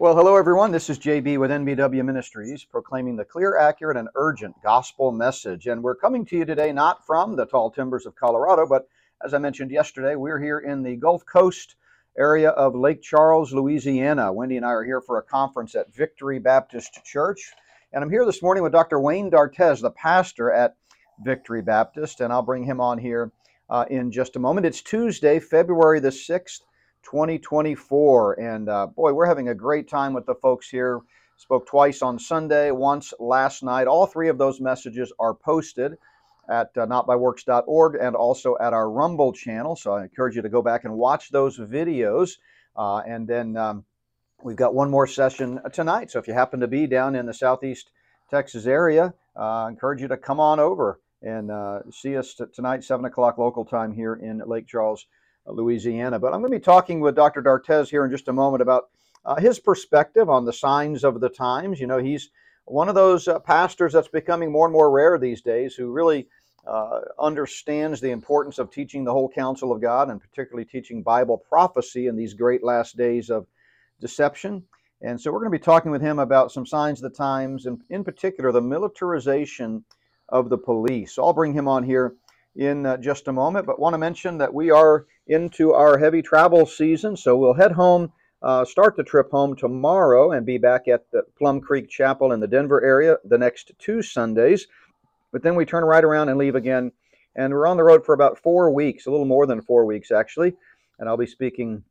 Well, hello everyone. This is JB with NBW Ministries, proclaiming the clear, accurate, and urgent gospel message. And we're coming to you today not from the tall timbers of Colorado, but as I mentioned yesterday, we're here in the Gulf Coast area of Lake Charles, Louisiana. Wendy and I are here for a conference at Victory Baptist Church. And I'm here this morning with Dr. Wayne Dartez, the pastor at Victory Baptist, and I'll bring him on here uh, in just a moment. It's Tuesday, February the 6th. 2024. And uh, boy, we're having a great time with the folks here. Spoke twice on Sunday, once last night. All three of those messages are posted at uh, notbyworks.org and also at our Rumble channel. So I encourage you to go back and watch those videos. Uh, and then um, we've got one more session tonight. So if you happen to be down in the southeast Texas area, uh, I encourage you to come on over and uh, see us t- tonight, 7 o'clock local time here in Lake Charles, Louisiana. But I'm going to be talking with Dr. Dartez here in just a moment about uh, his perspective on the signs of the times. You know, he's one of those uh, pastors that's becoming more and more rare these days who really uh, understands the importance of teaching the whole counsel of God and particularly teaching Bible prophecy in these great last days of deception. And so we're going to be talking with him about some signs of the times, and in particular, the militarization of the police. I'll bring him on here in uh, just a moment, but want to mention that we are into our heavy travel season. So we'll head home, uh, start the trip home tomorrow, and be back at the Plum Creek Chapel in the Denver area the next two Sundays. But then we turn right around and leave again. And we're on the road for about four weeks, a little more than four weeks actually. And I'll be speaking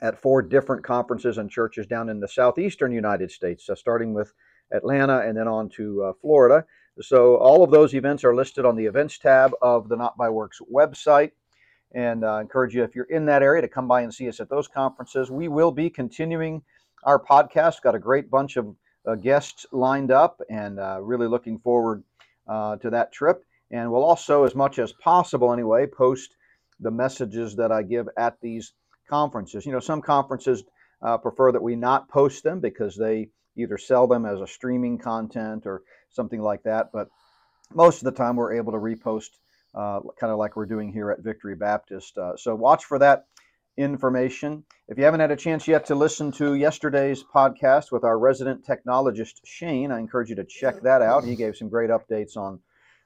at four different conferences and churches down in the southeastern United States, uh, starting with Atlanta and then on to uh, Florida. So all of those events are listed on the events tab of the Not by Works website. And I uh, encourage you, if you're in that area, to come by and see us at those conferences. We will be continuing our podcast. Got a great bunch of uh, guests lined up, and uh, really looking forward uh, to that trip. And we'll also, as much as possible anyway, post the messages that I give at these conferences. You know, some conferences uh, prefer that we not post them because they either sell them as a streaming content or something like that. But most of the time, we're able to repost uh, kind of like we're doing here at Victory Baptist. Uh, so watch for that information. If you haven't had a chance yet to listen to yesterday's podcast with our resident technologist, Shane, I encourage you to check that out. He gave some great updates on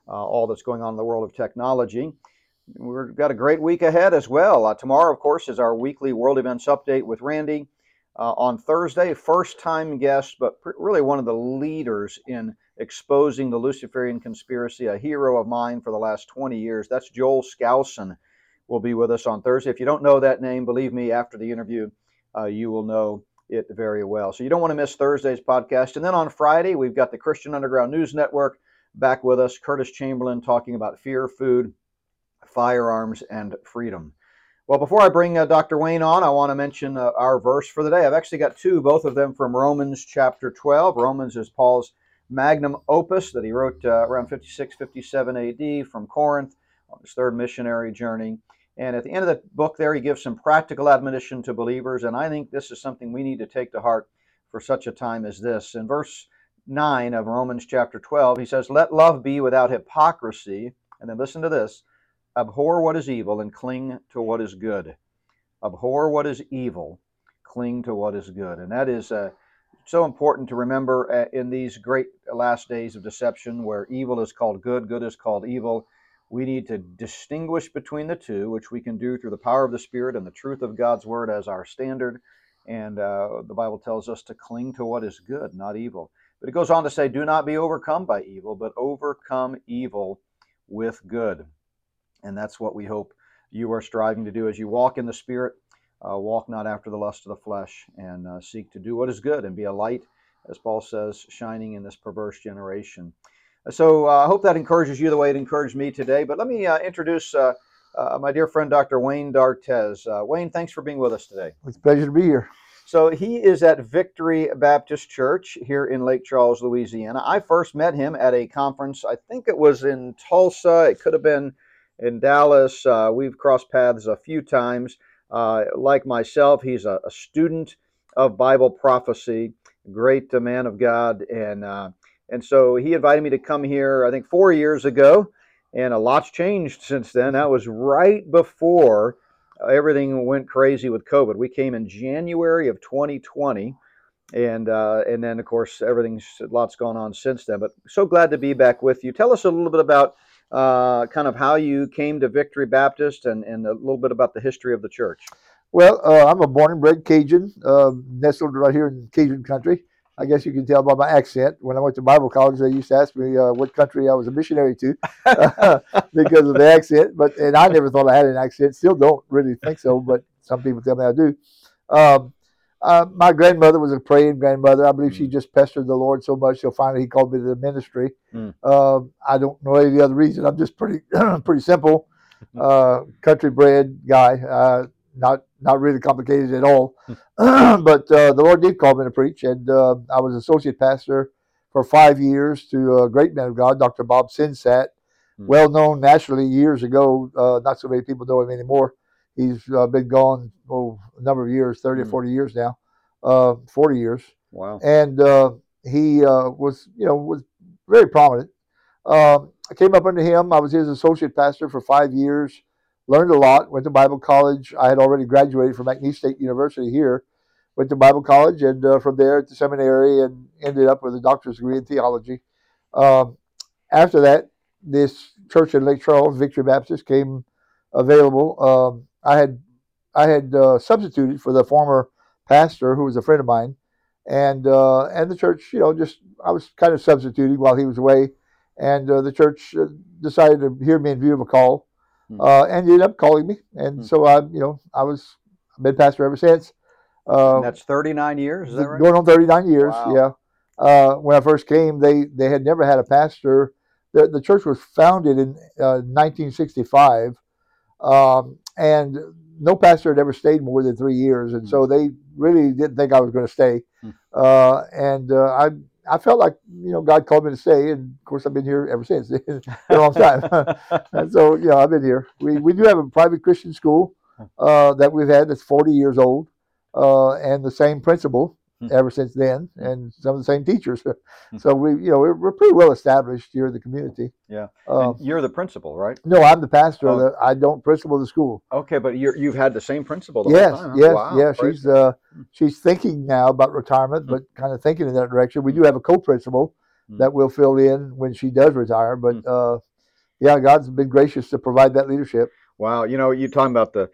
uh, all that's going on in the world of technology. We've got a great week ahead as well. Uh, tomorrow, of course, is our weekly world events update with Randy. Uh, on Thursday, first time guest, but really one of the leaders in exposing the Luciferian conspiracy, a hero of mine for the last 20 years. That's Joel Skousen will be with us on Thursday. If you don't know that name, believe me, after the interview, uh, you will know it very well. So you don't want to miss Thursday's podcast. And then on Friday, we've got the Christian Underground News Network back with us, Curtis Chamberlain talking about fear, food, firearms, and freedom. Well, before I bring uh, Dr. Wayne on, I want to mention uh, our verse for the day. I've actually got two, both of them from Romans chapter 12. Romans is Paul's magnum opus that he wrote uh, around 56, 57 AD from Corinth on his third missionary journey. And at the end of the book, there, he gives some practical admonition to believers. And I think this is something we need to take to heart for such a time as this. In verse 9 of Romans chapter 12, he says, Let love be without hypocrisy. And then listen to this abhor what is evil and cling to what is good. Abhor what is evil, cling to what is good. And that is a so important to remember uh, in these great last days of deception where evil is called good, good is called evil. We need to distinguish between the two, which we can do through the power of the Spirit and the truth of God's Word as our standard. And uh, the Bible tells us to cling to what is good, not evil. But it goes on to say, Do not be overcome by evil, but overcome evil with good. And that's what we hope you are striving to do as you walk in the Spirit uh, walk not after the lust of the flesh, and uh, seek to do what is good and be a light, as Paul says, shining in this perverse generation. So uh, I hope that encourages you the way it encouraged me today. But let me uh, introduce uh, uh, my dear friend, Dr. Wayne Dartez. Wayne, thanks for being with us today. It's a pleasure to be here. So he is at Victory Baptist Church here in Lake Charles, Louisiana. I first met him at a conference, I think it was in Tulsa, it could have been in Dallas. we've crossed paths a few times. Uh, like myself, he's a, a, student of Bible prophecy, great uh, man of God, and uh, and so he invited me to come here. I think four years ago, and a lot's changed since then. That was right before everything went crazy with COVID. We came in January of 2020, and uh, and then of course everything's lots gone on since then. But so glad to be back with you. Tell us a little bit about uh, kind of how you came to Victory Baptist and, and a little bit about the history of the church. Well, uh, I'm a born and bred Cajun, uh, nestled right here in Cajun country. I guess you can tell by my accent. When I went to Bible college, they used to ask me uh, what country I was a missionary to because of the accent. But and I never thought I had an accent. Still don't really think so, but some people tell me I do. Um, uh, my grandmother was a praying grandmother. I believe she Mm. just pestered the Lord so much, so finally he called me to the ministry. Mm. Uh, I don't know any other reason. I'm just pretty pretty simple, uh, country bred guy. Uh, not not really complicated at all. but uh, the Lord did call me to preach, and uh, I was associate pastor for five years to a great man of God, Dr. Bob Sinsat, Hmm. well known nationally years ago. Uh, not so many people know him anymore. He's uh, been gone oh, a number of years, 30 Hmm. or 40 years now, uh, 40 years. Wow. And uh, he uh, was, you know, was very prominent. Um, I came up under him. I was his associate pastor for five years. Learned a lot. Went to Bible college. I had already graduated from McNeese State University here. Went to Bible college and uh, from there at the seminary and ended up with a doctor's degree in theology. Um, after that, this church in Lake Charles, Victory Baptist, came available. Um, I had I had uh, substituted for the former pastor who was a friend of mine, and uh, and the church, you know, just I was kind of substituting while he was away, and uh, the church uh, decided to hear me in view of a call, Hmm. uh, and ended up calling me, and Hmm. so I, you know, I was I've been pastor ever since. Uh, that's 39 years, is that right? Going on 39 years, Wow. yeah. Uh, when I first came, they they had never had a pastor. The, the church was founded in uh, 1965, um, and no pastor had ever stayed more than three years, and so they really didn't think I was going to stay. Hmm. Uh, and uh, I I felt like you know God called me to stay, and of course I've been here ever since. a long time. and so yeah, I've been here. We we do have a private Christian school uh, that we've had that's 40 years old, uh, and the same principal Hmm. Ever since then, and some of the same teachers. Hmm. so we you know we're, we're pretty well established here in the community. Yeah. And you're the principal, right? no, I'm the pastor. Oh. The, I don't principal the school. Okay, but you're, you've had the same principal the yes, time. huh? yes, Wow, yeah. She's uh, Hmm. she's thinking now about retirement, Hmm. but kind of thinking in that direction. We do have a co-principal Hmm. that will fill in when she does retire, but Hmm. uh, yeah, God's been gracious to provide that leadership. Wow, you know, you talking about the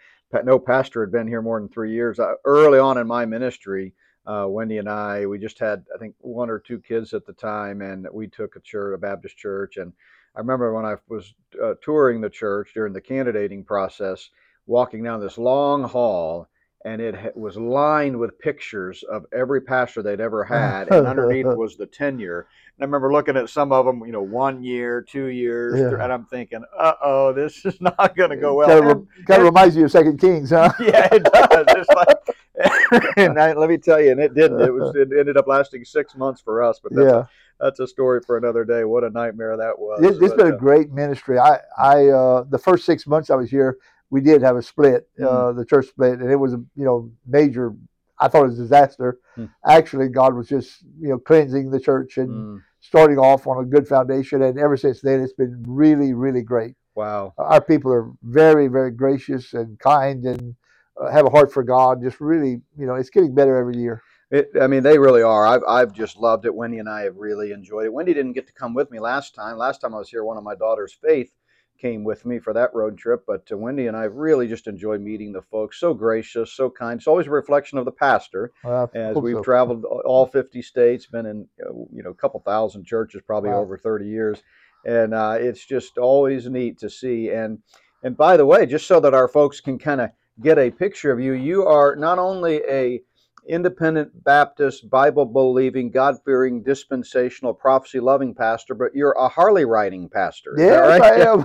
no pastor had been here more than three years. Uh, early on in my ministry, uh, Wendy and I, we just had I think one or two kids at the time, and we took a church, a Baptist church, and I remember when I was uh, touring the church during the candidating process, walking down this long hall. And it was lined with pictures of every pastor they'd ever had, and underneath was the tenure. And I remember looking at some of them, you know, one year, two years, yeah. and I'm thinking, "Uh oh, this is not going to go well." Kind of, kind of reminds you of Second Kings, huh? yeah, it does. It's like, and I, let me tell you, and it didn't. It was. It ended up lasting six months for us, but that's, yeah. a, that's a story for another day. What a nightmare that was. This has been a uh, great ministry. I, I, uh, the first six months I was here, we did have a split, Mm-hmm. uh, the church split, and it was a, you know, major. I thought it was a disaster. Hmm. Actually, God was just, you know, cleansing the church and mm, starting off on a good foundation. And ever since then, it's been really, really great. wow. Our people are very, very gracious and kind and uh, have a heart for God. Just really, you know, it's getting better every year. It, I mean, they really are. I've, I've just loved it. Wendy and I have really enjoyed it. Wendy didn't get to come with me last time. Last time I was here, one of my daughters, Faith, came with me for that road trip. But uh, Wendy and I really just enjoyed meeting the folks. So gracious, so kind. It's always a reflection of the pastor. Uh, as we've so. traveled all 50 states, been in uh, you know a couple thousand churches, probably Wow. over 30 years, and uh, it's just always neat to see. And and by the way, just so that our folks can kind of get a picture of you, you are not only a independent Baptist, Bible believing, God fearing, dispensational, prophecy loving pastor, but you're a Harley riding pastor. Yes, right? I am.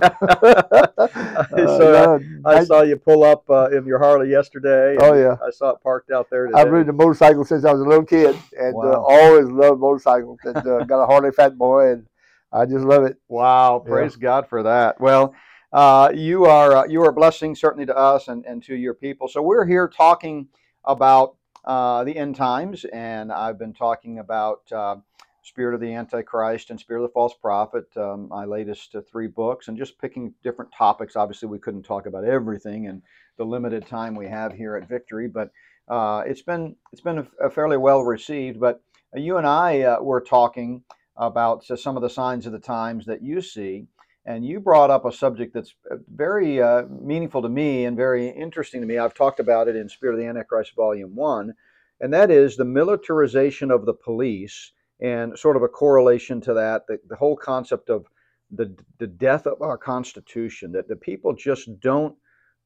So, Uh, I I- saw you pull up uh, in your Harley yesterday. Oh, yeah. I saw it parked out there today. I've ridden a motorcycle since I was a little kid, and uh, always loved motorcycles. And uh, got a Harley Fat Boy, and I just love it. Wow, Yeah. praise God for that. Well, uh, you are uh, you are a blessing certainly to us and, and to your people. So we're here talking about uh, the end times, and I've been talking about uh, Spirit of the Antichrist and Spirit of the False Prophet, um, my latest uh, three books, and just picking different topics. Obviously, we couldn't talk about everything in the limited time we have here at Victory, but uh, it's been it's been a, fairly well received. But you and I were talking about some of the signs of the times that you see, and you brought up a subject that's uh, very uh, meaningful to me and very interesting to me. I've talked about it in Spirit of the Antichrist, Volume One, and that is the militarization of the police and sort of a correlation to that, the, the whole concept of the, the death of our Constitution, that the people just don't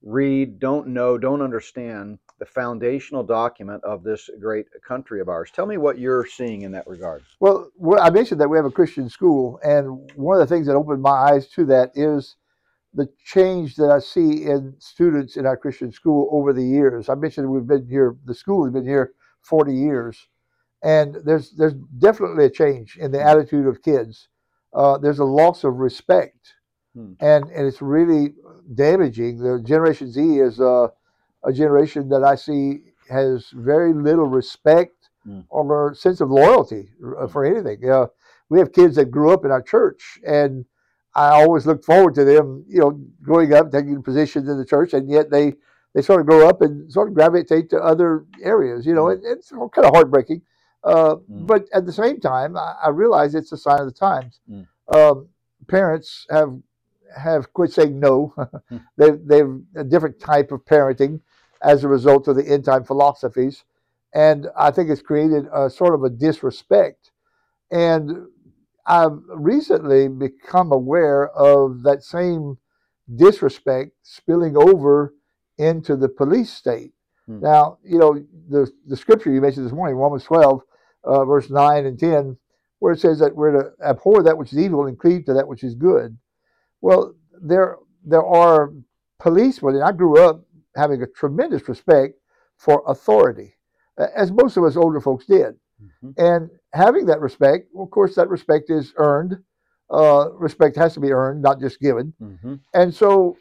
read, don't know, don't understand the foundational document of this great country of ours. Tell me what you're seeing in that regard. Well, I mentioned that we have a Christian school, and one of the things that opened my eyes to that is the change that I see in students in our Christian school over the years. I mentioned we've been here, the school has been here 40 years, and there's there's definitely a change in the attitude of kids. Uh, there's a loss of respect, Hmm. and and it's really damaging. The Generation Z is a, a generation that I see has very little respect Hmm. or sense of loyalty uh, for anything. Uh, we have kids that grew up in our church, and I always look forward to them, you know, growing up, taking positions in the church, and yet they they sort of grow up and sort of gravitate to other areas. You know, it, it's kind of heartbreaking. Uh, Mm. But at the same time, I, I realize it's a sign of the times. Mm. Um, parents have have quit saying no. Hmm. they've they've a different type of parenting as a result of the end time philosophies, and I think it's created a sort of a disrespect. And I've recently become aware of that same disrespect spilling over into the police state. Hmm. Now, you know, the, the scripture you mentioned this morning, Romans 12, uh, verse 9 and 10, where it says that we're to abhor that which is evil and cleave to that which is good. Well, there, there are policemen, and I grew up having a tremendous respect for authority, as most of us older folks did. Mhm. And having that respect, well, of course, that respect is earned. Uh, respect has to be earned, not just given. Mhm. And so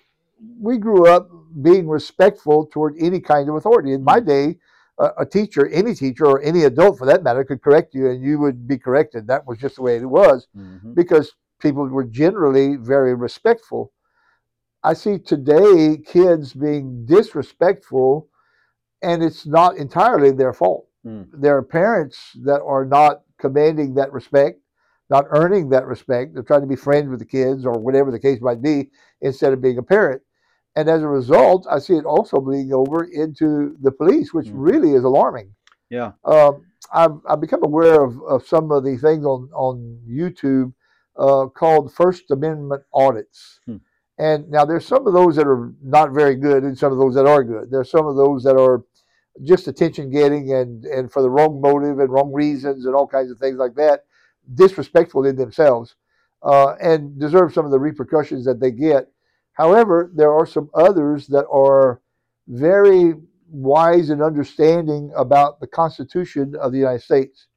we grew up being respectful toward any kind of authority. In my day, a, a teacher, any teacher or any adult for that matter, could correct you and you would be corrected. That was just the way it was Mhm. because people were generally very respectful. I see today kids being disrespectful, and it's not entirely their fault. Mm. There are parents that are not commanding that respect, not earning that respect. They're trying to be friends with the kids or whatever the case might be instead of being a parent. And as a result, I see it also bleeding over into the police, which Mm. really is alarming. Yeah. Um, I've, I've become aware of, of some of the things on, on YouTube uh, called First Amendment audits. Hmm. And now there's some of those that are not very good and some of those that are good. There's some of those that are just attention getting and, and for the wrong motive and wrong reasons and all kinds of things like that, disrespectful in themselves uh, and deserve some of the repercussions that they get. However, there are some others that are very wise and understanding about the Constitution of the United States.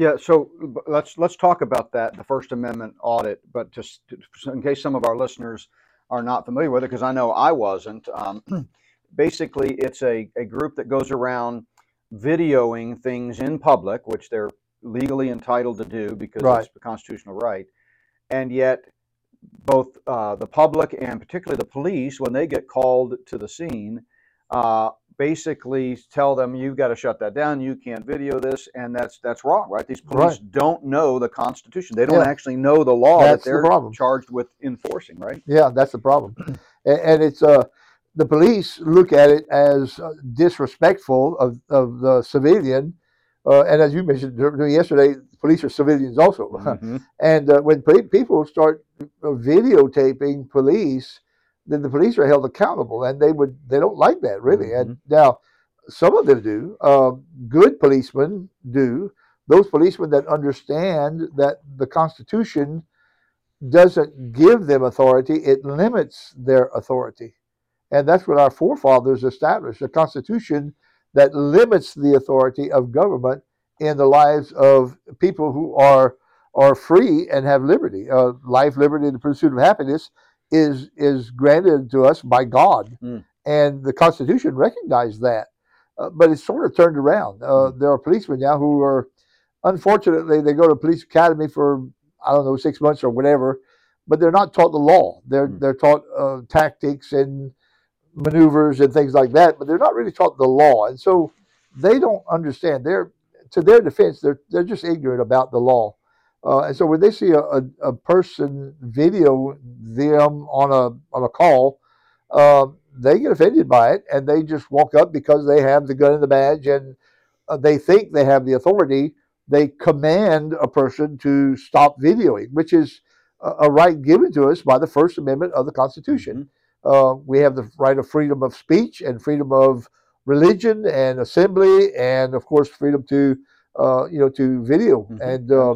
Yeah, so let's let's talk about that, the First Amendment audit. But just in case some of our listeners are not familiar with it, because I know I wasn't. Um, basically, it's a, a group that goes around videoing things in public, which they're legally entitled to do because Right. it's a constitutional right. And yet, both uh, the public and particularly the police, when they get called to the scene, uh, basically tell them you've got to shut that down. You can't video this, and that's that's wrong, right? These police don't know the Constitution. They don't Yeah. actually know the law That's that they're problem. charged with enforcing, right? Yeah, that's the problem. and, and it's uh, the police look at it as uh, disrespectful of, of the civilian. Uh, and as you mentioned yesterday, police are civilians also. Mhm. And uh, when pe- people start uh, videotaping police, then the police are held accountable, and they would they don't like that really. And now, some of them do. Uh, good policemen do. Those policemen that understand that the Constitution doesn't give them authority; it limits their authority, and that's what our forefathers established: a Constitution that limits the authority of government in the lives of people who are are free and have liberty. Uh, life, liberty, and the pursuit of happiness is is granted to us by God, Mm. and the Constitution recognized that. Uh, but it's sort of turned around. Uh, There are policemen now who are, unfortunately, they go to police academy for I don't know six months or whatever, but they're not taught the law. They're Mm. they're taught uh, tactics and maneuvers and things like that, but they're not really taught the law. And so they don't understand. They're to their defense, they're they're just ignorant about the law. Uh, and so when they see a, a, a, person video them on a on a call, uh, they get offended by it and they just walk up because they have the gun and the badge and uh, they think they have the authority. They command a person to stop videoing, which is a, a right given to us by the First Amendment of the Constitution. Mm-hmm. we have the right of freedom of speech and freedom of religion and assembly, and of course, freedom to uh, you know, to video, mm-hmm. and uh,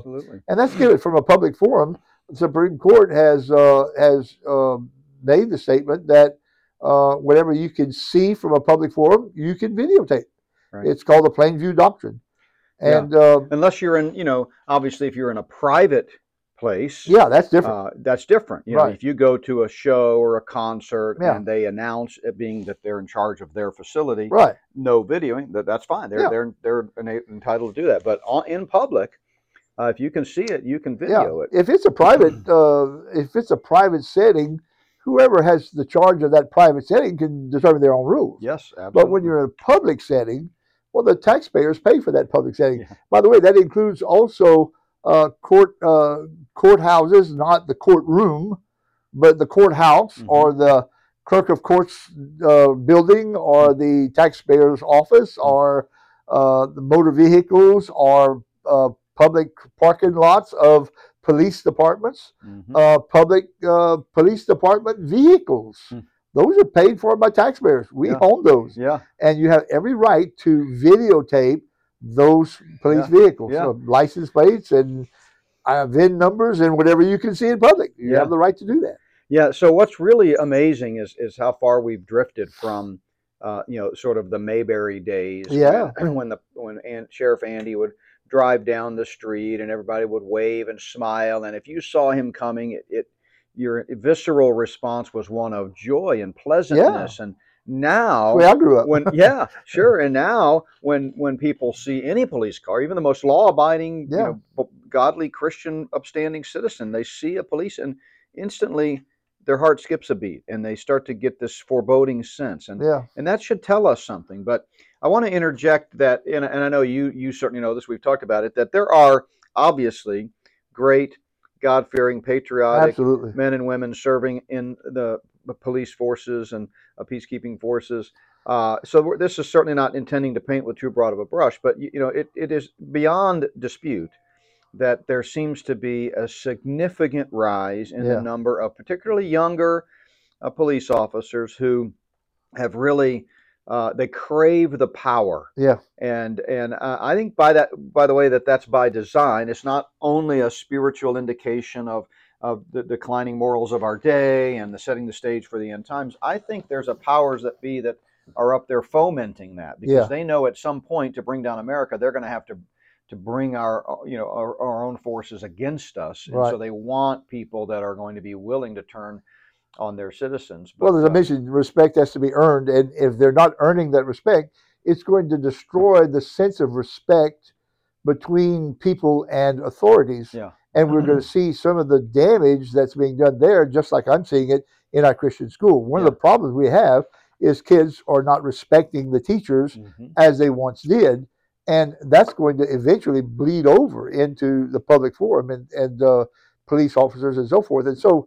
and that's given from a public forum. The Supreme Court has uh, has um, made the statement that uh, whatever you can see from a public forum, you can videotape. Right. It's called the plain view doctrine, and yeah. Uh, unless you're in, you know, obviously if you're in a private place. Yeah, that's different. Uh, that's different. You know, if you go to a show or a concert yeah. and they announce it being that they're in charge of their facility, right? No videoing. That that's fine. They're yeah. they're they're entitled to do that. But on, in public, uh, if you can see it, you can video yeah. it. If it's a private, uh, if it's a private setting, whoever has the charge of that private setting can determine their own rules. Yes, absolutely. But when you're in a public setting, well, the taxpayers pay for that public setting. By the way, that includes also uh, court uh, courthouses, not the courtroom, but the courthouse mm-hmm. or the clerk of courts uh, building or the taxpayer's office mm-hmm. or uh, the motor vehicles or uh, public parking lots of police departments, mm-hmm. Uh, public police department vehicles. Mm. Those are paid for by taxpayers. We yeah. own those. Yeah. And you have every right to videotape those police yeah. vehicles, yeah. So license plates and uh, VIN numbers and whatever you can see in public. You yeah. have the right to do that. Yeah. So what's really amazing is is how far we've drifted from, uh, you know, sort of the Mayberry days. Yeah. When, when the when Aunt, Sheriff Andy would drive down the street and everybody would wave and smile, and if you saw him coming, it, it your visceral response was one of joy and pleasantness and now I grew up. when yeah, sure. And now when when people see any police car, even the most law abiding, yeah. you know, godly Christian upstanding citizen, they see a police and instantly their heart skips a beat and they start to get this foreboding sense. And yeah. and that should tell us something. But I want to interject that and, and I know you you certainly know this, we've talked about it, that there are obviously great God fearing, patriotic Absolutely. men and women serving in the police forces and uh, peacekeeping forces. Uh, so this is certainly not intending to paint with too broad of a brush, but you, you know it, it is beyond dispute that there seems to be a significant rise in yeah. the number of particularly younger uh, police officers who have really uh, they crave the power. Yeah. And and uh, I think by that by the way that that's by design. It's not only a spiritual indication of of the declining morals of our day and the setting the stage for the end times. I think there's a powers that be that are up there fomenting that because yeah. they know at some point to bring down America, they're going to have to to bring our you know our, our own forces against us, and right. so they want people that are going to be willing to turn on their citizens. But, well, there's a uh, mission. Respect has to be earned, and if they're not earning that respect, it's going to destroy the sense of respect between people and authorities. Yeah and we're going to see some of the damage that's being done there, just like I'm seeing it in our Christian school. One yeah. of the problems we have is kids are not respecting the teachers mm-hmm. as they once did, and that's going to eventually bleed over into the public forum and and uh, police officers and so forth. And so,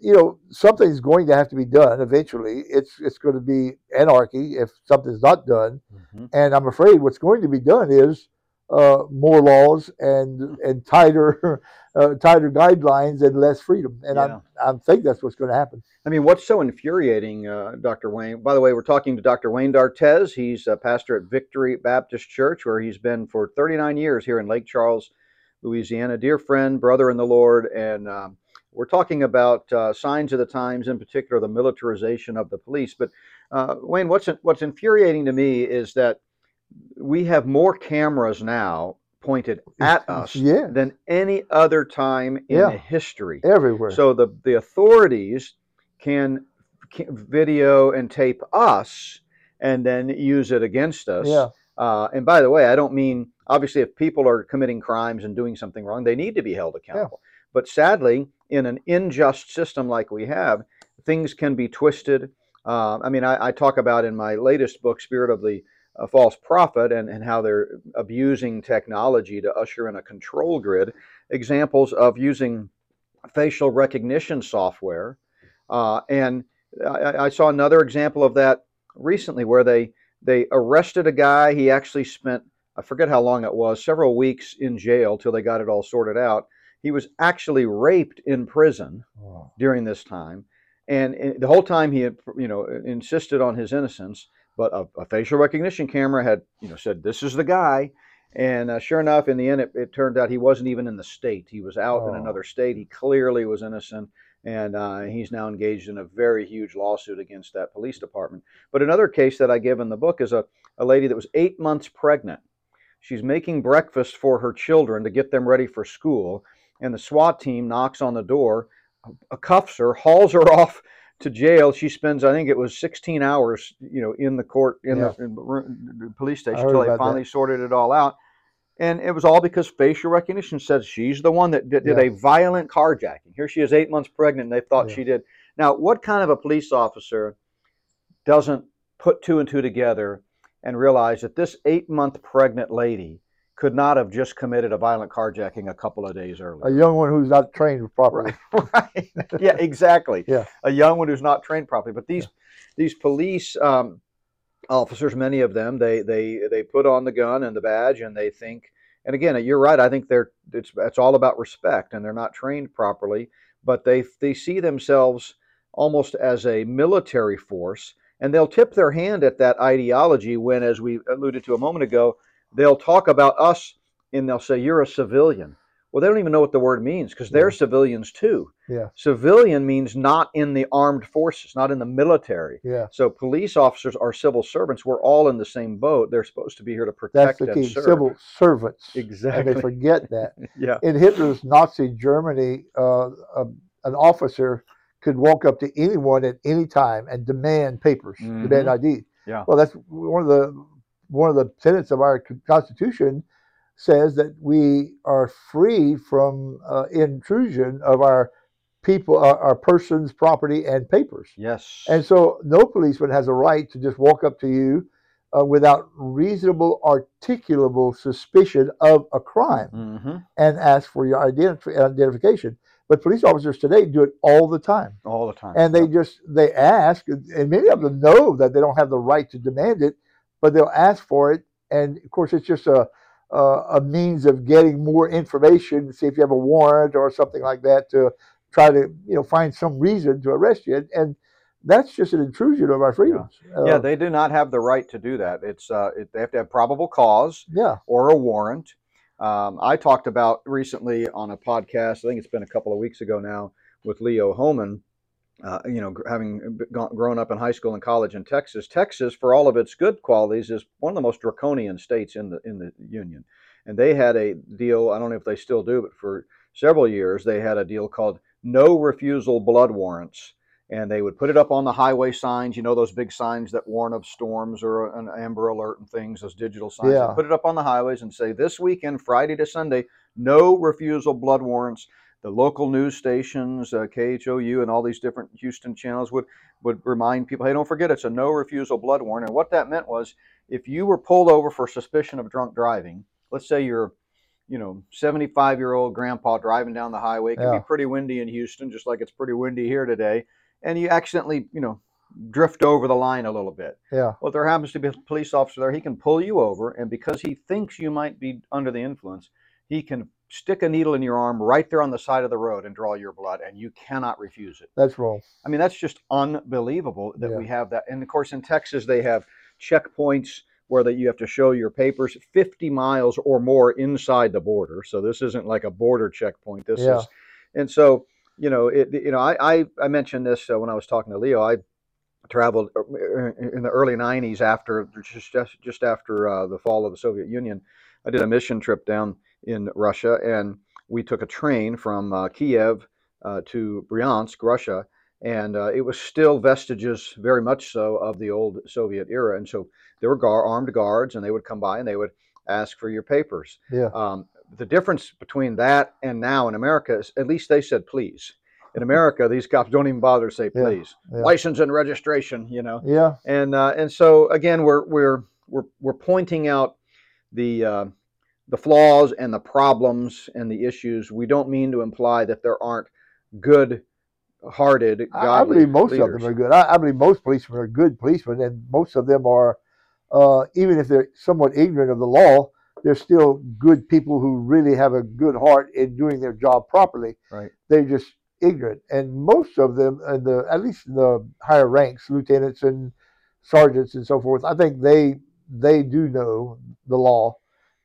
you know, something's going to have to be done eventually. It's it's going to be anarchy if something's not done, mm-hmm. and I'm afraid what's going to be done is uh, more laws and and tighter uh, tighter guidelines and less freedom. And yeah. I I think that's what's going to happen. I mean, what's so infuriating, uh, Dr. Wayne? By the way, we're talking to Dr. Wayne Dartez. He's a pastor at Victory Baptist Church, where he's been for 39 years here in Lake Charles, Louisiana. Dear friend, brother in the Lord, and um, we're talking about uh, signs of the times, in particular the militarization of the police. But uh, Wayne, what's what's infuriating to me is that we have more cameras now pointed at us yeah. than any other time in yeah. history. Everywhere. So the, the authorities can, can, video and tape us and then use it against us. Yeah. Uh, and by the way, I don't mean obviously if people are committing crimes and doing something wrong, they need to be held accountable. Yeah. But sadly, in an unjust system like we have, things can be twisted. Uh, I mean, I, I, talk about in my latest book, Spirit of the a false prophet and, and how they're abusing technology to usher in a control grid. Examples of using facial recognition software. Uh, and I, I saw another example of that recently where they, they arrested a guy. He actually spent, I forget how long it was, several weeks in jail till they got it all sorted out. He was actually raped in prison Oh. during this time. And, and the whole time he had, you know, insisted on his innocence, but a, a facial recognition camera had, you know, said, this is the guy. And uh, sure enough, in the end, it, it turned out he wasn't even in the state. He was out in Oh. another state. He clearly was innocent. And uh, he's now engaged in a very huge lawsuit against that police department. But another case that I give in the book is a, a lady that was eight months pregnant. She's making breakfast for her children to get them ready for school. And the SWAT team knocks on the door, cuffs her, hauls her off to jail. She spends, I think it was 16 hours, you know, in the court, in, Yeah. the, in the police station until they about that. finally sorted it all out. And it was all because facial recognition says she's the one that did, did Yeah. a violent carjacking. Here she is, eight months pregnant, and they thought Yeah. she did. Now, what kind of a police officer doesn't put two and two together and realize that this eight month pregnant lady could not have just committed a violent carjacking a couple of days earlier? A young one who's not trained properly. right. Yeah, exactly. Yeah. A young one who's not trained properly. But these these police um, officers, many of them, they they they put on the gun and the badge, and they think. And again, you're right. I think they're it's it's all about respect, and they're not trained properly. But they they see themselves almost as a military force, and they'll tip their hand at that ideology when, as we alluded to a moment ago, they'll talk about us and they'll say you're a civilian. Well, they don't even know what the word means because they're Yeah. civilians too. Yeah. Civilian means not in the armed forces, not in the military. Yeah. So police officers are civil servants. We're all in the same boat. They're supposed to be here to protect That's the key. serve. Civil servants. Exactly. And they forget that. yeah. in Hitler's Nazi Germany, uh, a, an officer could walk up to anyone at any time and demand papers, demand ID. Yeah. Well, that's one of the one of the tenets of our Constitution says that we are free from uh, intrusion of our people, our, our persons, property, and papers. Yes. And so, no policeman has a right to just walk up to you uh, without reasonable, articulable suspicion of a crime hmm and ask for your identif- identification. But police officers today do it all the time, All the time. and they Yep. just they ask, and many of them know that they don't have the right to demand it, but they'll ask for it, and of course it's just a a, a means of getting more information, see if you have a warrant or something like that to try to you know find some reason to arrest you, and, that's just an intrusion of our freedoms. yeah, Uh, they do not have the right to do that. It's uh, it, they have to have probable cause. yeah, or a warrant. Um, I talked about recently on a podcast. I think it's been a couple of weeks ago now with Leo Hohmann. Uh, you know, having grown up in high school and college in Texas, Texas, for all of its good qualities, is one of the most draconian states in the in the union. And they had a deal. I don't know if they still do, but for several years they had a deal called no refusal blood warrants. And they would put it up on the highway signs, you know, those big signs that warn of storms or an Amber Alert and things, those digital signs. They'd Yeah. put it up on the highways and say, this weekend, Friday to Sunday, no refusal blood warrants. The local news stations, uh, KHOU, and all these different Houston channels would would remind people, hey, don't forget it's a no refusal blood warrant. And what that meant was, if you were pulled over for suspicion of drunk driving, let's say you're, you know, 75 year old grandpa driving down the highway. It can Yeah. be pretty windy in Houston, just like it's pretty windy here today, and you accidentally, you know, drift over the line a little bit. yeah, Well, there happens to be a police officer there, he can pull you over, and because he thinks you might be under the influence, he can stick a needle in your arm right there on the side of the road and draw your blood, and you cannot refuse it. that's wrong. I mean, that's just unbelievable that Yeah. we have that. And of course, in Texas, they have checkpoints where that you have to show your papers 50 miles or more inside the border. So this isn't like a border checkpoint. This Yeah. is, and so you know, it. You know, I I, I mentioned this uh, when I was talking to Leo. I traveled uh, in the early 90s after just just, just after uh, the fall of the Soviet Union. I did a mission trip down in Russia, and we took a train from uh, Kiev uh, to Bryansk, Russia, and uh, it was still vestiges, very much so, of the old Soviet era. And so there were gar- armed guards, and they would come by and they would ask for your papers. Yeah. Um, the difference between that and now in America is at least they said please. In America, these cops don't even bother to say Yeah, please. yeah. License and registration, you know Yeah, and uh, and so again we're we're we're we're pointing out the uh, the flaws and the problems and the issues. We don't mean to imply that there aren't good-hearted, I, I believe most leaders. of them are good. I, I believe most policemen are good policemen, and most of them are, uh, even if they're somewhat ignorant of the law, they're still good people who really have a good heart in doing their job properly. Right. They're just ignorant, and most of them, in the at least in the higher ranks, lieutenants and sergeants and so forth, I think they they do know the law,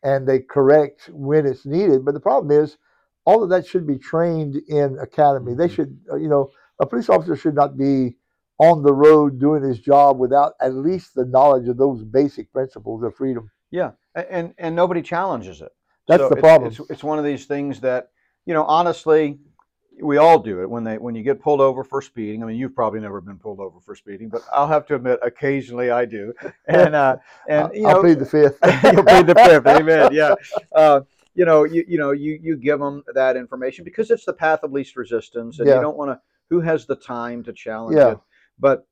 and they correct when it's needed. But the problem is, all of that should be trained in academy. They Mhm. should, uh, you know, a police officer should not be on the road doing his job without at least the knowledge of those basic principles of freedom. Yeah, and and nobody challenges it. That's So the it's- problem. It's, it's one of these things that you know, honestly, we all do it when they when you get pulled over for speeding. I mean, you've probably never been pulled over for speeding, but I'll have to admit, occasionally I do. And uh, and you I'll know, plead the fifth. you'll plead the fifth. Amen. Yeah. Uh, you know, you you know, you you give them that information because it's the path of least resistance, and Yeah. you don't want to. Who has the time to challenge Yeah. it? But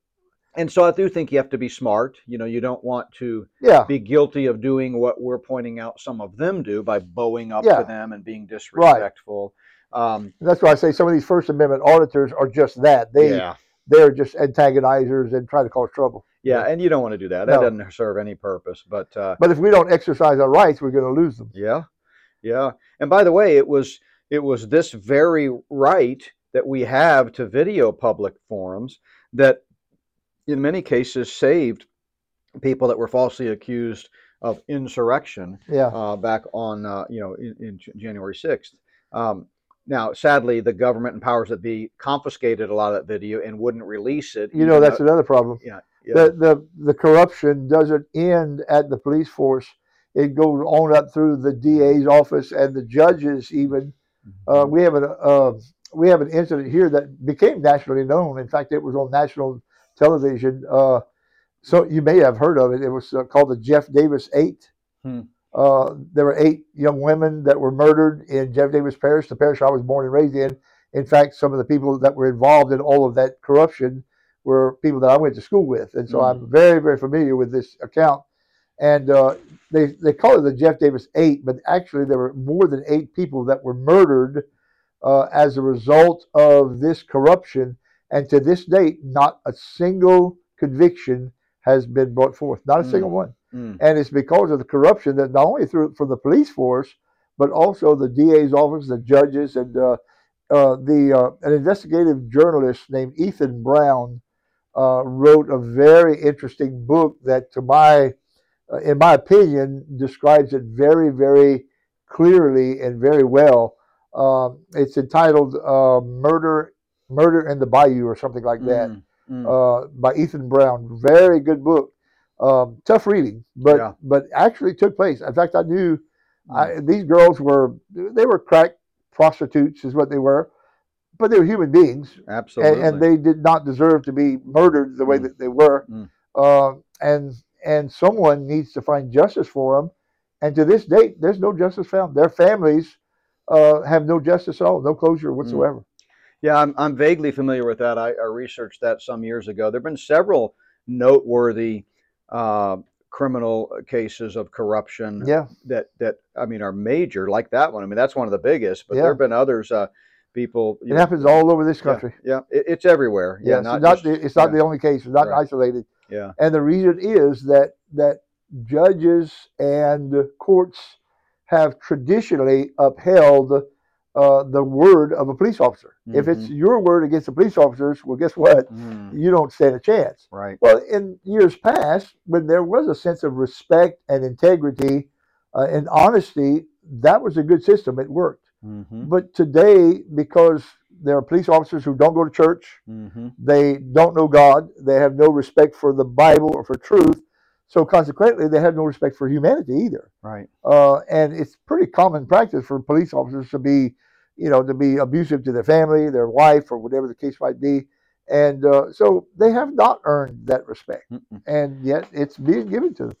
and so I do think you have to be smart. You know, you don't want to yeah, be guilty of doing what we're pointing out some of them do by bowing up Yeah. to them and being disrespectful. Um, that's why I say some of these First Amendment auditors are just that. They yeah, they're just antagonizers and try to cause trouble. yeah, and you don't want to do that. That No. doesn't serve any purpose. But uh, But if we don't exercise our rights, we're going to lose them. yeah, yeah. And by the way, it was it was this very right that we have to video public forums that, in many cases, saved people that were falsely accused of insurrection Yeah, uh, back on uh, you know in, in January sixth. Um, now, sadly, the government and powers that be confiscated a lot of that video and wouldn't release it. you know that's though- another problem. yeah, yeah, The, the the corruption doesn't end at the police force. It goes on up through the DA's office and the judges even. Uh, Mhm. we have an uh, we have an incident here that became nationally known. In fact, it was on national television. Uh, so you may have heard of it. It was uh, called the Jeff Davis Eight. Hmm. Uh, there were eight young women that were murdered in Jeff Davis Parish, the parish I was born and raised in. In fact, some of the people that were involved in all of that corruption were people that I went to school with, and so Hmm. I'm very, very familiar with this account. And uh, they they call it the Jeff Davis Eight, but actually there were more than eight people that were murdered uh, as a result of this corruption. And to this date, not a single conviction has been brought forth, not a Mm. single one. Mm, And it's because of the corruption that not only through from the police force, but also the DA's office, the judges, and uh, uh, the uh, an investigative journalist named Ethan Brown uh, wrote a very interesting book that, to my, uh, in my opinion, describes it very, very clearly and very well. Um, it's entitled uh, "Murder, Murder in the Bayou" or something like that mm, mm. uh, by Ethan Brown. Very good book. Um, tough reading, but Yeah. but actually took place. In fact, I knew Mm. I, these girls were they were crack prostitutes, is what they were, but they were human beings, Absolutely. and, and they did not deserve to be murdered the way Mm. that they were. Mm. Uh, and and someone needs to find justice for them. And to this date, there's no justice found. Their families uh, have no justice at all, no closure whatsoever. Yeah, I'm, I'm vaguely familiar with that. I, I researched that some years ago. There have been several noteworthy uh, criminal cases of corruption Yeah, that, that, I mean, are major, like that one. I mean, that's one of the biggest, but Yeah. there have been others. Uh, people, it know, happens all over this country. Yeah, it, it's everywhere. Yeah, Yes, not, it's not just- the, it's not yeah. the only case. It's not Right. isolated. yeah. And the reason is that that judges and courts have traditionally upheld uh, the word of a police officer. If it's your word against the police officers, well, guess what? Mm, You don't stand a chance. right. Well, in years past, when there was a sense of respect and integrity uh, and honesty, that was a good system. It worked. Mm-hmm, But today, because there are police officers who don't go to church, mm-hmm, they don't know God. They have no respect for the Bible or for truth. So consequently, they have no respect for humanity either. right. Uh, and it's pretty common practice for police officers to be, you know, to be abusive to their family, their wife, or whatever the case might be. And uh, so they have not earned that respect, Mm-mm. and yet it's being given to them.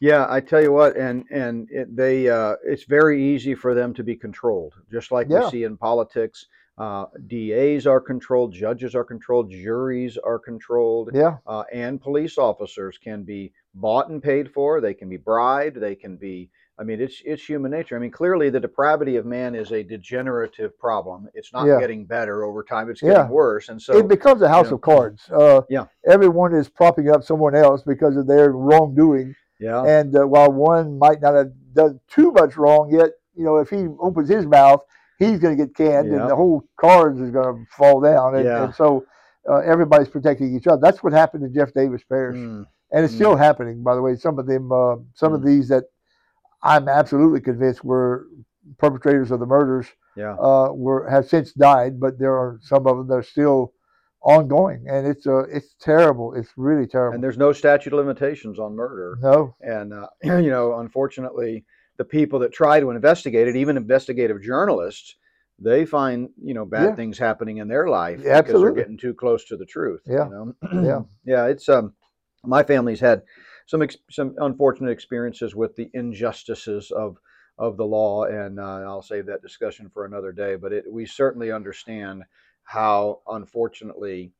Yeah, I tell you what, and and it, they uh, it's very easy for them to be controlled, just like Yeah. we see in politics. Uh, DAs are controlled, judges are controlled, juries are controlled, Yeah. uh, and police officers can be bought and paid for. They can be bribed. They can be. I mean, it's it's human nature. I mean, clearly the depravity of man is a degenerative problem. It's not Yeah. getting better over time. It's Yeah. getting worse. And so, it becomes a house know, of cards. Uh, Yeah. Everyone is propping up someone else because of their wrongdoing. yeah, And uh, while one might not have done too much wrong yet, you know, if he opens his mouth, he's going to get canned, Yeah. and the whole cards is going to fall down. And, Yeah. and so uh, everybody's protecting each other. That's what happened to Jeff Davis Parish, Mm, and it's Mm. still happening. By the way, some of them, uh, some of Mm. these that I'm absolutely convinced were perpetrators of the murders yeah. uh, were have since died, but there are some of them that are still ongoing, and it's uh, it's terrible. It's really terrible. And there's no statute of limitations on murder. no, And uh, you know, unfortunately, the people that try to investigate it, even investigative journalists, they find you know bad Yeah. things happening in their life Yeah, because they're getting too close to the truth. Yeah. You know? Yeah. yeah. It's um, my family's had some ex- some unfortunate experiences with the injustices of of the law, and uh, I'll save that discussion for another day. But it, we certainly understand how, unfortunately,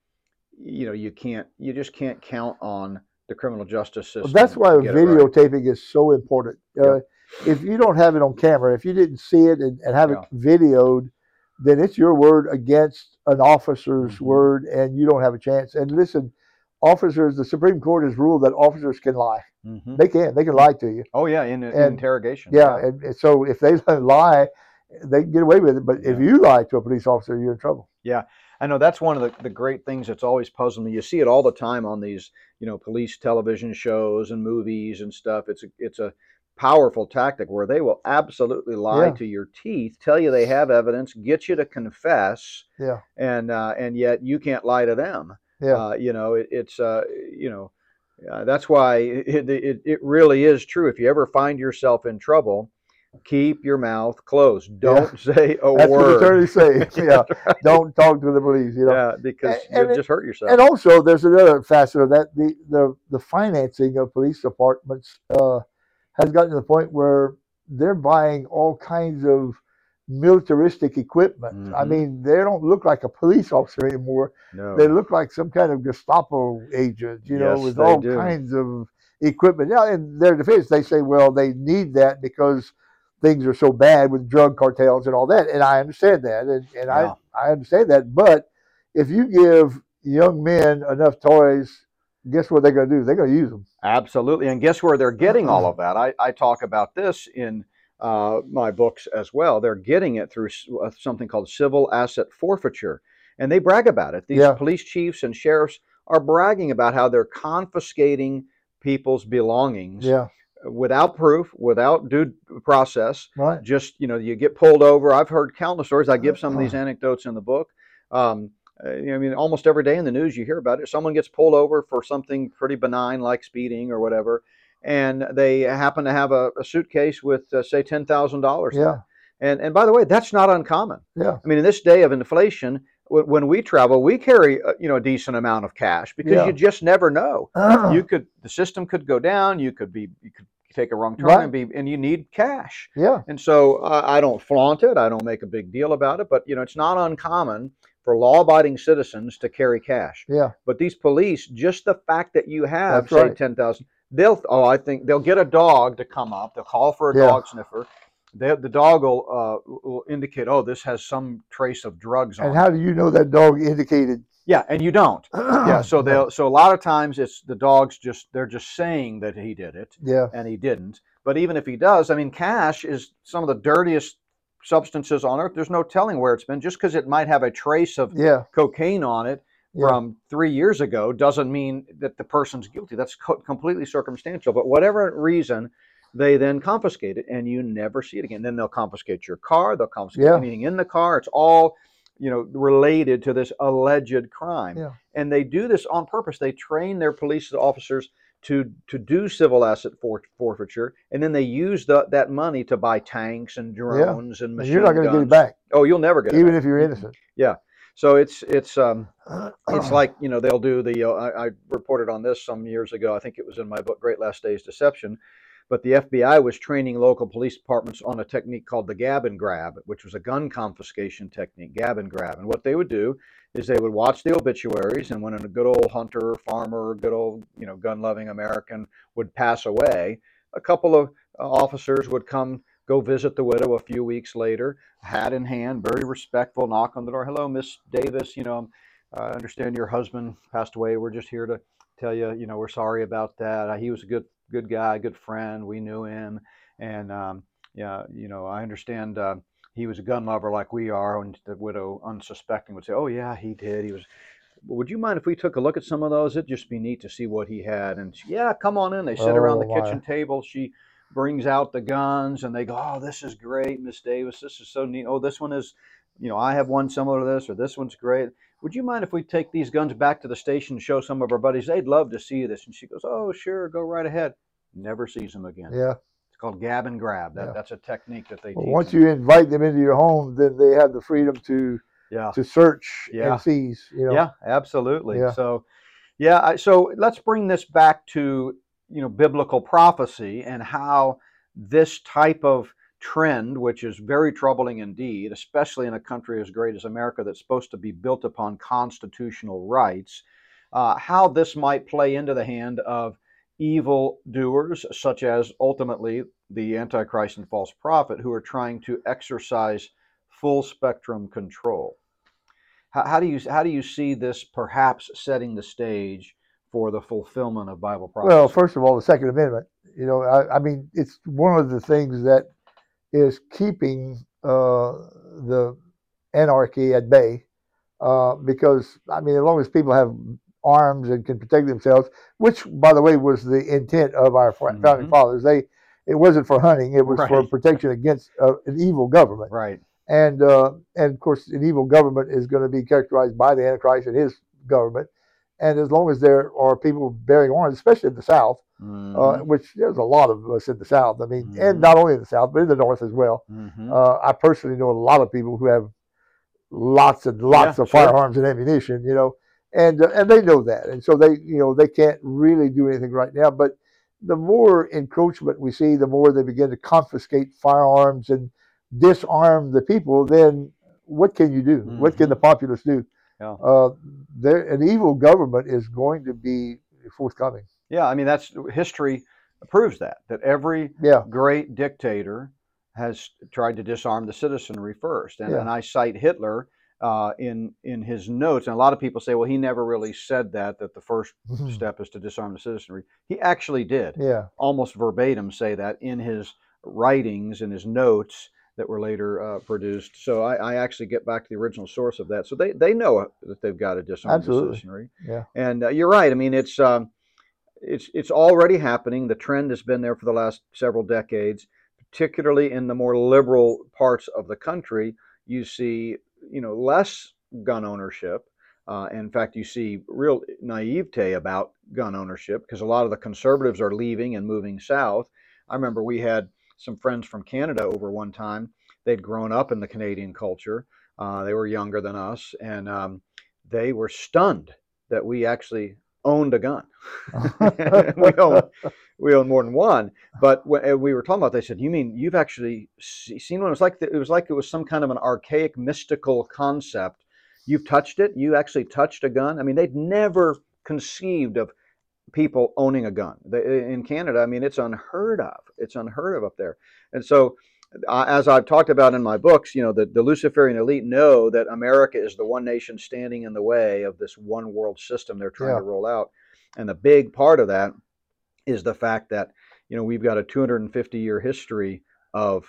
you know, you can't, you just can't count on the criminal justice system. Well, that's why get right. videotaping is so important. Uh, if you don't have it on camera, if you didn't see it and, and have Yeah. it videoed, then it's your word against an officer's Mhm. word, and you don't have a chance. And listen, officers, the Supreme Court has ruled that officers can lie. Mhm. They can. They can lie to you. Oh yeah, in, in And- interrogation. Yeah, and, and so if they lie, they can get away with it. But if you lie to a police officer, you're in trouble. Yeah, I know that's one of the, the great things that's always puzzled me. You see it all the time on these, you know, police television shows and movies and stuff. It's a, it's a powerful tactic where they will absolutely lie Yeah. to your teeth, tell you they have evidence, get you to confess, Yeah, and uh, and yet you can't lie to them. Yeah, Uh, you know, it, it's uh, you know, uh, that's why it, it it really is true. If you ever find yourself in trouble, keep your mouth closed. Don't say a that's what word. attorneys say. yeah, don't talk to the police. You know. Yeah, because And- it- just hurt yourself. And also, there's another facet of that: the the the financing of police departments uh, has gotten to the point where they're buying all kinds of militaristic equipment. I Mhm. mean, they don't look like a police officer anymore. no. They look like some kind of Gestapo agent, you know, with all do. kinds of equipment. Now, in their defense, they say, well, they need that because things are so bad with drug cartels and all that. And I understand that, and, and Yeah. I I understand that. But if you give young men enough toys, guess what they're going to do? They're going to use them. Absolutely. And guess where they're getting all of that? I, I talk about this in uh, my books as well. They're getting it through uh, something called civil asset forfeiture. And they brag about it. These Yeah. police chiefs and sheriffs are bragging about how they're confiscating people's belongings Yeah, without proof, without due process. right. just you know you get pulled over i've heard countless stories i give some of these anecdotes in the book um, uh, you know, i mean almost every day in the news you hear about it someone gets pulled over for something pretty benign like speeding or whatever and they happen to have a, a suitcase with uh, say $10000. Yeah, and and by the way that's not uncommon yeah, i mean in this day of inflation wh- when we travel we carry uh, you know a decent amount of cash because Yeah. you just never know you could the system could go down you could be you could take a wrong turn Right. and be and you need cash yeah, and so uh, I don't flaunt it. I don't make a big deal about it. But you know, it's not uncommon for law-abiding citizens to carry cash. yeah, But these police, just the fact that you have That's say right. ten thousand, they'll oh I think they'll get a dog to come up. They'll call for a Yeah. dog sniffer. They, the dog will uh, will indicate oh this has some trace of drugs on. And it. how do you know that dog indicated? Yeah, and you don't. Yeah, so they'll so a lot of times it's the dogs just they're just saying that he did it Yeah, and he didn't. But even if he does, I mean, cash is some of the dirtiest substances on earth. There's no telling where it's been. Just because it might have a trace of yeah, cocaine on it Yeah. from three years ago doesn't mean that the person's guilty. That's co- completely circumstantial. But whatever reason, they then confiscate it, and you never see it again. Then they'll confiscate your car. They'll confiscate Yeah. anything in the car. It's all you know related to this alleged crime Yeah. and they do this on purpose they train their police officers to to do civil asset for, forfeiture and then they use the, that money to buy tanks and drones and And machine you're not going to get it back, oh you'll never get it even if you're innocent. So it's it's um it's like you know they'll do the uh, I, I reported on this some years ago i think it was in my book great last days deception But the FBI was training local police departments on a technique called the gab and grab, which was a gun confiscation technique, gab and grab. And what they would do is they would watch the obituaries, and when a good old hunter, farmer, good old you know gun-loving American would pass away, a couple of uh, officers would come go visit the widow a few weeks later, hat in hand, very respectful, knock on the door. Hello, Miss Davis. You know, I understand your husband passed away. We're just here to tell you, you know, we're sorry about that. He was a good good guy, good friend. We knew him, and um, yeah, you know, I understand. Uh, he was a gun lover like we are, and the widow, unsuspecting, would say, "Oh yeah, he did. He was." Would you mind if we took a look at some of those? It'd just be neat to see what he had. And she, yeah, come on in. They sit around the Oh, kitchen table. She brings out the guns, and they go, "Oh, this is great, Miss Davis. This is so neat. Oh, this one is, you know, I have one similar to this, or this one's great. Would you mind if we take these guns back to the station and show some of our buddies? They'd love to see this." And she goes, "Oh, sure, go right ahead." Never sees them again. Yeah. It's called gab and grab. That, Yeah. That's a technique that they Well, teach. once them. you invite them into your home, then they have the freedom to yeah. to search Yeah. and seize. You know. Yeah, absolutely. Yeah. So, yeah, I, so let's bring this back to you know biblical prophecy and how this type of trend, which is very troubling indeed, especially in a country as great as America that's supposed to be built upon constitutional rights, uh, how this might play into the hand of evil doers, such as ultimately the Antichrist and false prophet, who are trying to exercise full spectrum control. How, how do you how do you see this perhaps setting the stage for the fulfillment of Bible prophecy? Well, first of all, the Second Amendment. You know, I, I mean, it's one of the things that is keeping uh, the anarchy at bay. Uh, because I mean, as long as people have arms and can protect themselves, which, by the way, was the intent of our fa- founding Mhm. fathers. They it wasn't for hunting; it was for protection against uh, an evil government. right. and uh, and of course, an evil government is going to be characterized by the Antichrist and his government. And as long as there are people bearing arms, especially in the South, uh, Mhm. which there's a lot of us in the South. I mean, Mhm. and not only in the South, but in the North as well. Mhm. Uh, I personally know a lot of people who have lots and lots Yeah, of sure. firearms and ammunition. You know, and uh, and they know that, and so they you know they can't really do anything right now. But the more encroachment we see, the more they begin to confiscate firearms and disarm the people. Then what can you do? What can the populace do? Yeah. Uh, there, an evil government is going to be forthcoming. yeah, I mean that's history proves that that every Yeah, great dictator has tried to disarm the citizenry first, and, Yeah. and I cite Hitler uh, in in his notes, and a lot of people say, well, he never really said that that the first step is to disarm the citizenry. He actually did. yeah, almost verbatim say that in his writings and his notes that were later uh, produced. So I, I actually get back to the original source of that. So they, they know that they've got a disarm Absolutely. citizenry. yeah, And uh, you're right. I mean, it's um, it's it's already happening. The trend has been there for the last several decades, particularly in the more liberal parts of the country. You see, you know, less gun ownership. Uh, in fact, you see real naivete about gun ownership because a lot of the conservatives are leaving and moving south. I remember we had some friends from Canada over one time. They'd grown up in the Canadian culture. Uh, they were younger than us, and um, they were stunned that we actually owned a gun. we own we more than one. But when we were talking about, they said, "You mean you've actually seen one?" It was like the, it was like it was some kind of an archaic mystical concept. You've touched it. You actually touched a gun. I mean, they'd never conceived of people owning a gun They- in Canada. I mean, it's unheard of. It's unheard of up there. And so, as I've talked about in my books, you know, the, the Luciferian elite know that America is the one nation standing in the way of this one world system they're trying Yeah. to roll out. And the big part of that is the fact that, you know, we've got a 250 year history of,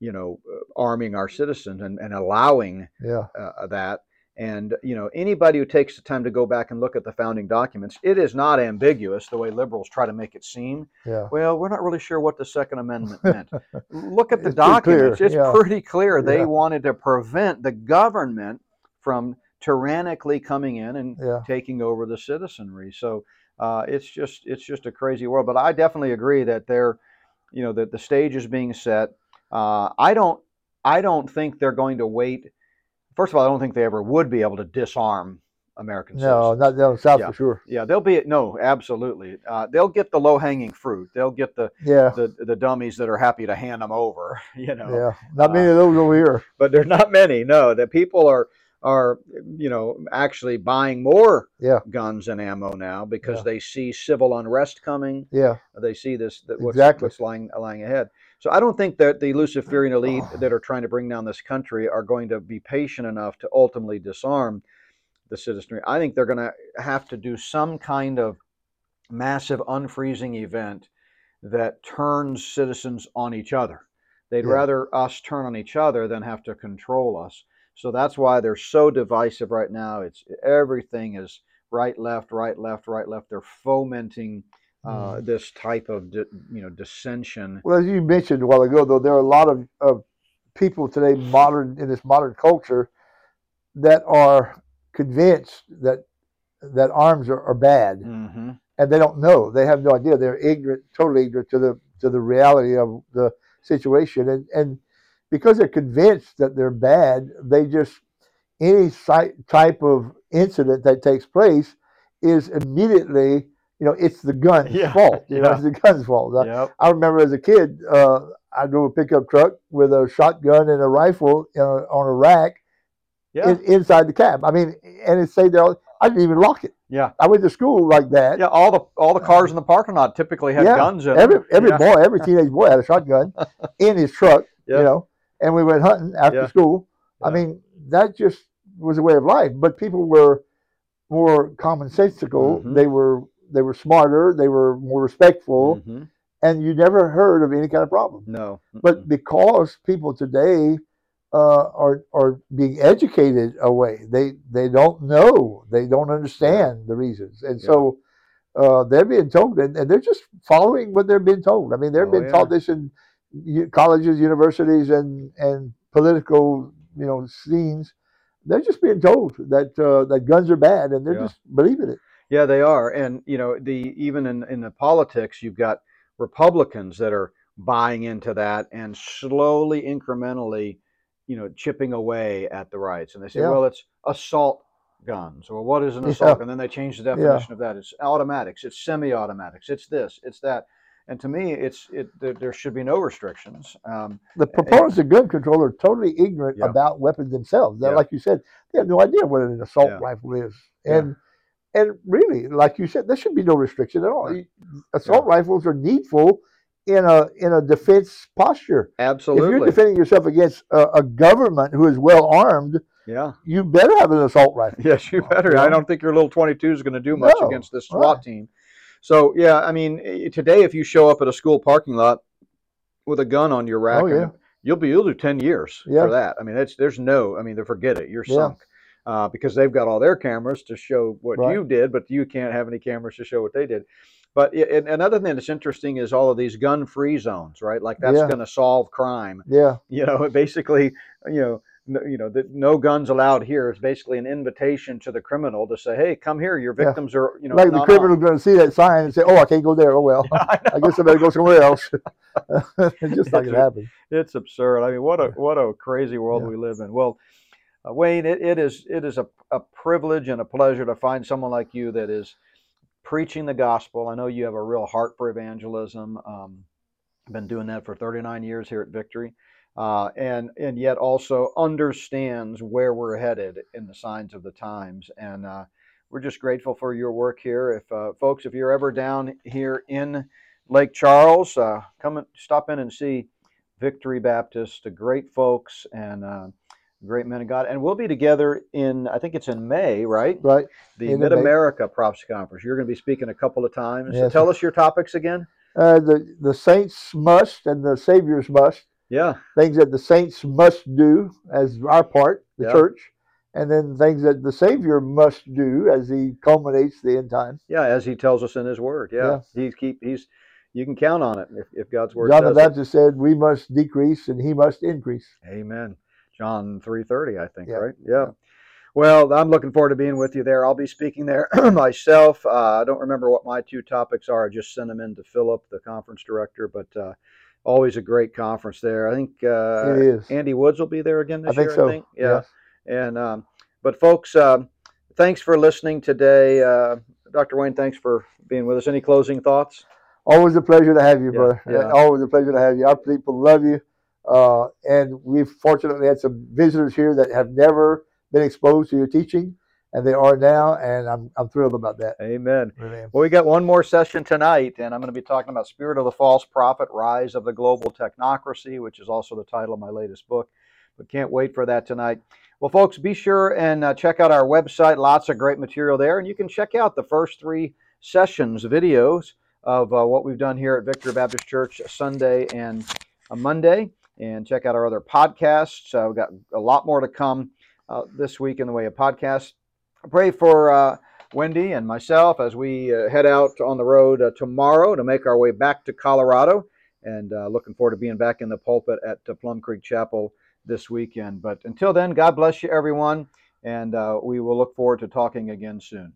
you know, arming our citizens and, and allowing yeah, uh, that. And you know, anybody who takes the time to go back and look at the founding documents, it is not ambiguous the way liberals try to make it seem. yeah. Well, we're not really sure what the Second Amendment meant. look at the It's documents; it's yeah. pretty clear they Yeah. wanted to prevent the government from tyrannically coming in and Yeah. taking over the citizenry. So uh, it's just it's just a crazy world. But I definitely agree that they're, you know, that the stage is being set. Uh, I don't I don't think they're going to wait. First of all, I don't think they ever would be able to disarm American No, citizens. not down south Yeah. for sure. Yeah, they'll be no, absolutely. Uh, they'll get the low hanging fruit. They'll get the, Yeah, the the dummies that are happy to hand them over. You know, yeah. Not uh, many of those over here. but there's not many. No, that people are are you know actually buying more Yeah. guns and ammo now because Yeah. they see civil unrest coming. Yeah, They see this that what's, Exactly. what's lying lying ahead. So I don't think that the Luciferian elite that are trying to bring down this country are going to be patient enough to ultimately disarm the citizenry. I think they're going to have to do some kind of massive unfreezing event that turns citizens on each other. They'd Yeah. rather us turn on each other than have to control us. So that's why they're so divisive right now. It's everything is right, left, right, left, right, left. They're fomenting uh, this type of di- you know dissension. Well, as you mentioned a while ago, though, there are a lot of, of people today, modern in this modern culture, that are convinced that that arms are, are bad, hmm and they don't know. They have no idea. They're ignorant, totally ignorant to the to the reality of the situation, and and because they're convinced that they're bad, they just any type of incident that takes place is immediately, you know, it's the gun's Yeah, fault. You know, it's the gun's fault. I- Yep. I remember as a kid, uh, I drove a pickup truck with a shotgun and a rifle uh, on a rack Yeah. in, inside the cab. I mean, and it stayed there. all- I didn't even lock it. yeah. I went to school like that. Yeah. All the all the cars in the parking lot typically had Yeah, guns in them. Every every yeah. boy, every teenage boy had a shotgun in his truck. Yeah. You know, and we went hunting after Yeah. school. I mean, that just was a way of life. But people were more commonsensical. Mhm. They were they were smarter. They were more respectful, Mhm. and you never heard of any kind of problem. No. But Mm-mm. because people today uh, are are being educated away, they they don't know, they don't understand the reasons, and Yeah. so uh, they're being told, and, and they're just following what they're being told. I mean, they're Oh, being yeah. taught this in colleges, universities, and and political you know scenes. They're just being told that uh, that guns are bad, and they're Yeah. just believing it. Yeah, they are, and you know, the even in in the politics, you've got Republicans that are buying into that and slowly, incrementally, you know, chipping away at the rights. And they say, Yeah. well, it's assault guns, or what is an assault? gun? And then they change the definition of that. It's automatics, it's semi-automatics, it's this, it's that. And to me, it's it. There, there should be no restrictions. Um, The proponents of gun control are totally ignorant Yeah. about weapons themselves. They're, Yeah. Like you said, they have no idea what an assault Yeah. rifle is. And and really, like you said, there should be no restriction at all. Assault rifles are needful in a in a defense posture. Absolutely. If you're defending yourself against a, a government who is well armed, yeah. you better have an assault rifle. Yes, you better. I don't think your little 22 is going to do much No, against this SWAT right. team. So, yeah, I mean, today if you show up at a school parking lot with a gun on your rack, Oh, yeah. you'll be you'll do 10 years Yeah. for that. I mean, it's there's no, I mean, they forget it. You're Yeah. sunk. Uh, because they've got all their cameras to show what Right. you did, but you can't have any cameras to show what they did. But and another thing that's interesting is all of these gun-free zones, right? Like that's Yeah. going to solve crime Yeah, you know basically you know no, you know that no guns allowed here is basically an invitation to the criminal to say hey come here your Yeah. victims are you know like the not criminal's going to see that sign and say, "Oh, I can't go there. Oh well, on." I I guess I better go somewhere else." it's just not going to happen. it's absurd i mean what a what a crazy world Yeah. we live in well uh, wayne it, it is it is a, a privilege and a pleasure to find someone like you that is preaching the gospel i know you have a real heart for evangelism um, I've been doing that for 39 years here at victory uh, and and yet also understands where we're headed in the signs of the times. And uh, we're just grateful for your work here. If uh, folks if you're ever down here in lake charles uh, come and stop in and see victory baptist the great folks and uh, great men of god. And we'll be together in i think it's in may right? Right? the May. mid-america prophecy conference. You're going to be speaking a couple of times. So tell us your topics again. Uh, the the saints must and the saviors must yeah things that the saints must do as our part, the Yeah. church, and then things that the Savior must do as he culminates the end times. Yeah, as he tells us in his word. Yeah, he's keep he's you can count on it if, if God's word John the says it. Baptist said, "We must decrease and he must increase." Amen. John three thirty, I think. Yeah. Right. Yeah. Well, I'm looking forward to being with you there. I'll be speaking there myself. Uh, I don't remember what my two topics are. I just sent them in to Philip, the conference director. But uh, always a great conference there. I think uh. Andy Woods will be there again this I think year. so. I think. Yeah. And um, but folks, um, thanks for listening today. Uh, Dr. Wayne, thanks for being with us. Any closing thoughts? Always a pleasure to have you, Yeah, brother. yeah. Always a pleasure to have you. Our people love you. Uh, and we've fortunately had some visitors here that have never been exposed to your teaching, and they are now, and I'm, I'm thrilled about that. Amen. Really. Well, we got one more session tonight, and I'm going to be talking about Spirit of the False Prophet Rise of the Global Technocracy, which is also the title of my latest book. But can't wait for that tonight. Well, folks, be sure and uh, check out our website. Lots of great material there. And you can check out the first three sessions, videos of uh, what we've done here at Victory Baptist Church Sunday and uh, Monday. And check out our other podcasts. Uh, we've got a lot more to come uh, this week in the way of podcasts. Pray for. Uh, Wendy and myself as we uh, head out on the road uh, tomorrow to make our way back to Colorado. And uh, looking forward to being back in the pulpit at uh, Plum Creek Chapel this weekend. But until then, God bless you, everyone. And uh, we will look forward to talking again soon.